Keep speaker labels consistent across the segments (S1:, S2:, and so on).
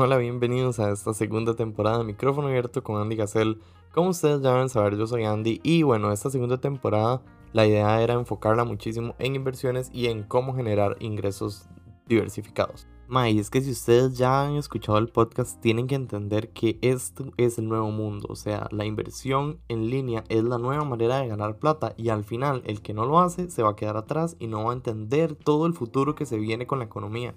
S1: Hola, bienvenidos a esta segunda temporada de Micrófono Abierto con Andy Gacel. Como ustedes ya deben saber, yo soy Andy y bueno, esta segunda temporada la idea era enfocarla muchísimo en inversiones y en cómo generar ingresos diversificados. May, es que si ustedes ya han escuchado el podcast, tienen que entender que esto es el nuevo mundo. O sea, la inversión en línea es la nueva manera de ganar plata y al final el que no lo hace se va a quedar atrás y no va a entender todo el futuro que se viene con la economía.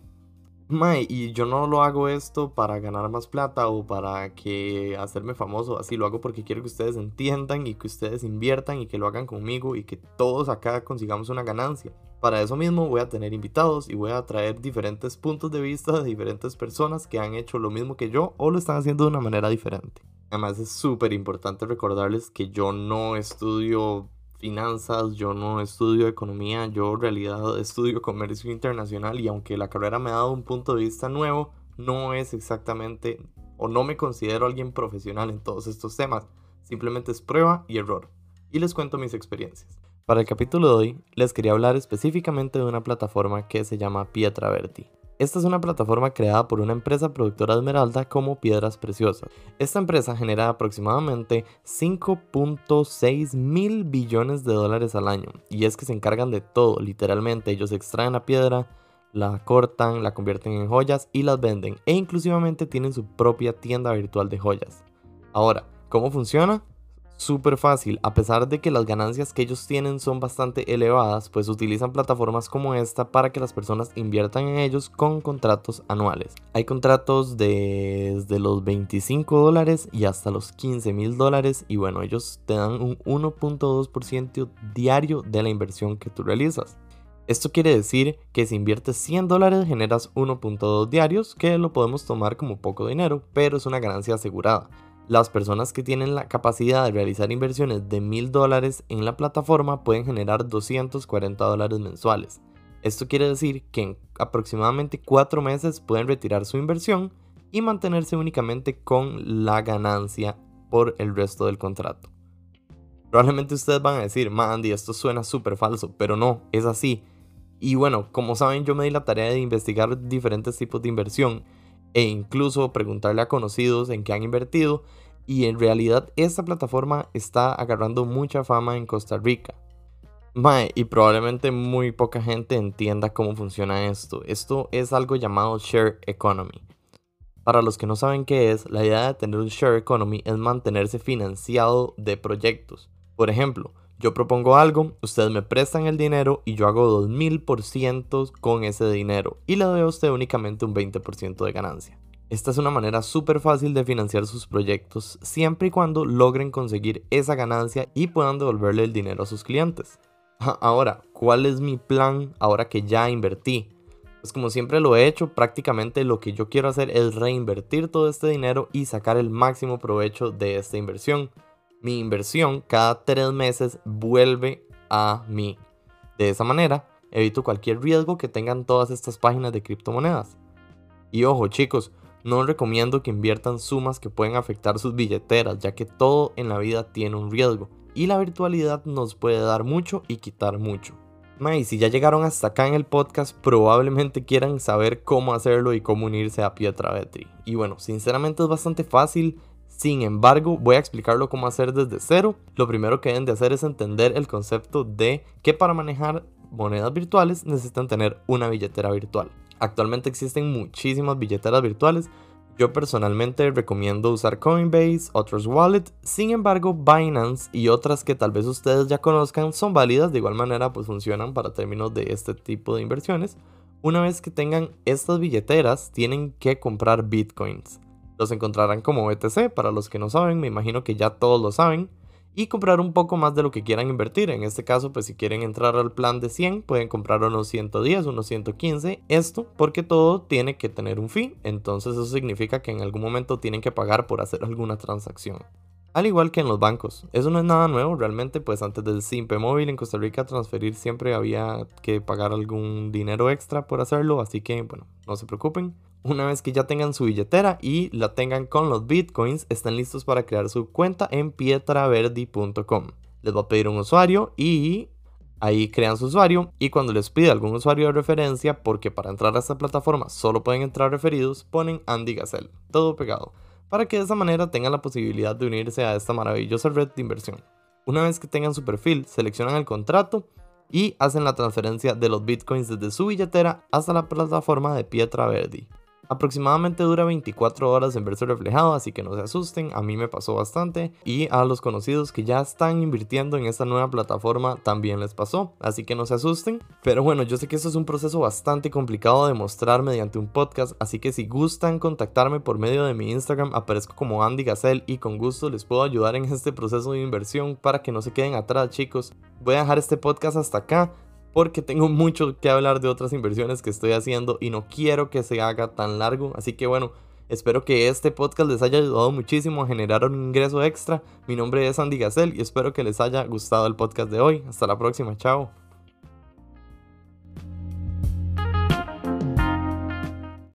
S1: Mae, y yo no lo hago esto para ganar más plata o para que hacerme famoso, así lo hago porque quiero que ustedes entiendan y que ustedes inviertan y que lo hagan conmigo y que todos acá consigamos una ganancia. Para eso mismo voy a tener invitados y voy a traer diferentes puntos de vista de diferentes personas que han hecho lo mismo que yo o lo están haciendo de una manera diferente. Además es súper importante recordarles que yo no estudio finanzas, yo no estudio economía, yo en realidad estudio comercio internacional y aunque la carrera me ha dado un punto de vista nuevo, no es exactamente o no me considero alguien profesional en todos estos temas, simplemente es prueba y error. Y les cuento mis experiencias. Para el capítulo de hoy les quería hablar específicamente de una plataforma que se llama Pietra Verti. Esta es una plataforma creada por una empresa productora de esmeralda como Piedras Preciosas. Esta empresa genera aproximadamente 5.6 mil billones de dólares al año y es que se encargan de todo, literalmente ellos extraen la piedra, la cortan, la convierten en joyas y las venden e inclusivamente tienen su propia tienda virtual de joyas. Ahora, ¿cómo funciona? Súper fácil, a pesar de que las ganancias que ellos tienen son bastante elevadas, pues utilizan plataformas como esta para que las personas inviertan en ellos con contratos anuales. Hay contratos desde los 25 dólares y hasta los 15 mil dólares y bueno, ellos te dan un 1.2% diario de la inversión que tú realizas. Esto quiere decir que si inviertes 100 dólares generas 1.2 diarios, que lo podemos tomar como poco dinero, pero es una ganancia asegurada. Las personas que tienen la capacidad de realizar inversiones de mil dólares en la plataforma pueden generar 240 dólares mensuales. Esto quiere decir que en aproximadamente 4 meses pueden retirar su inversión y mantenerse únicamente con la ganancia por el resto del contrato. Probablemente ustedes van a decir, Mandy, esto suena súper falso, pero no, es así. Y bueno, como saben, yo me di la tarea de investigar diferentes tipos de inversión e incluso preguntarle a conocidos en qué han invertido y en realidad esta plataforma está agarrando mucha fama en Costa Rica. Mae, y probablemente muy poca gente entienda cómo funciona esto. Esto es algo llamado Share Economy. Para los que no saben qué es, la idea de tener un Share Economy es mantenerse financiado de proyectos. Por ejemplo, yo propongo algo, ustedes me prestan el dinero y yo hago 2000% con ese dinero y le doy a usted únicamente un 20% de ganancia. Esta es una manera súper fácil de financiar sus proyectos siempre y cuando logren conseguir esa ganancia y puedan devolverle el dinero a sus clientes. Ahora, ¿cuál es mi plan ahora que ya invertí? Pues como siempre lo he hecho, prácticamente lo que yo quiero hacer es reinvertir todo este dinero y sacar el máximo provecho de esta inversión mi inversión cada tres meses vuelve a mí. De esa manera, evito cualquier riesgo que tengan todas estas páginas de criptomonedas. Y ojo chicos, no recomiendo que inviertan sumas que pueden afectar sus billeteras, ya que todo en la vida tiene un riesgo, y la virtualidad nos puede dar mucho y quitar mucho. Y si ya llegaron hasta acá en el podcast, probablemente quieran saber cómo hacerlo y cómo unirse a Pietra Vetri. Y bueno, sinceramente es bastante fácil, sin embargo, voy a explicarlo cómo hacer desde cero. Lo primero que deben de hacer es entender el concepto de que para manejar monedas virtuales necesitan tener una billetera virtual. Actualmente existen muchísimas billeteras virtuales. Yo personalmente recomiendo usar Coinbase, otros Wallet. Sin embargo, Binance y otras que tal vez ustedes ya conozcan son válidas. De igual manera, pues funcionan para términos de este tipo de inversiones. Una vez que tengan estas billeteras, tienen que comprar bitcoins. Los encontrarán como BTC, para los que no saben, me imagino que ya todos lo saben. Y comprar un poco más de lo que quieran invertir. En este caso, pues si quieren entrar al plan de 100, pueden comprar unos 110, unos 115. Esto porque todo tiene que tener un fee. Entonces eso significa que en algún momento tienen que pagar por hacer alguna transacción. Al igual que en los bancos. Eso no es nada nuevo, realmente pues antes del Simpe Móvil en Costa Rica transferir siempre había que pagar algún dinero extra por hacerlo, así que bueno, no se preocupen. Una vez que ya tengan su billetera y la tengan con los bitcoins, están listos para crear su cuenta en pietraverdi.com. Les va a pedir un usuario y Ahí crean su usuario y cuando les pide algún usuario de referencia, porque para entrar a esta plataforma solo pueden entrar referidos, ponen Andy Gazelle, todo pegado, para que de esa manera tengan la posibilidad de unirse a esta maravillosa red de inversión. Una vez que tengan su perfil, seleccionan el contrato y hacen la transferencia de los bitcoins desde su billetera hasta la plataforma de Pietra Verdi. Aproximadamente dura 24 horas en verse reflejado, así que no se asusten, a mí me pasó bastante y a los conocidos que ya están invirtiendo en esta nueva plataforma también les pasó, así que no se asusten. Pero bueno, yo sé que esto es un proceso bastante complicado de mostrar mediante un podcast, así que si gustan contactarme por medio de mi Instagram, aparezco como Andy Gazelle y con gusto les puedo ayudar en este proceso de inversión para que no se queden atrás chicos. Voy a dejar este podcast hasta acá porque tengo mucho que hablar de otras inversiones que estoy haciendo y no quiero que se haga tan largo. Así que bueno, espero que este podcast les haya ayudado muchísimo a generar un ingreso extra. Mi nombre es Andy Gacel y espero que les haya gustado el podcast de hoy. Hasta la próxima, chao.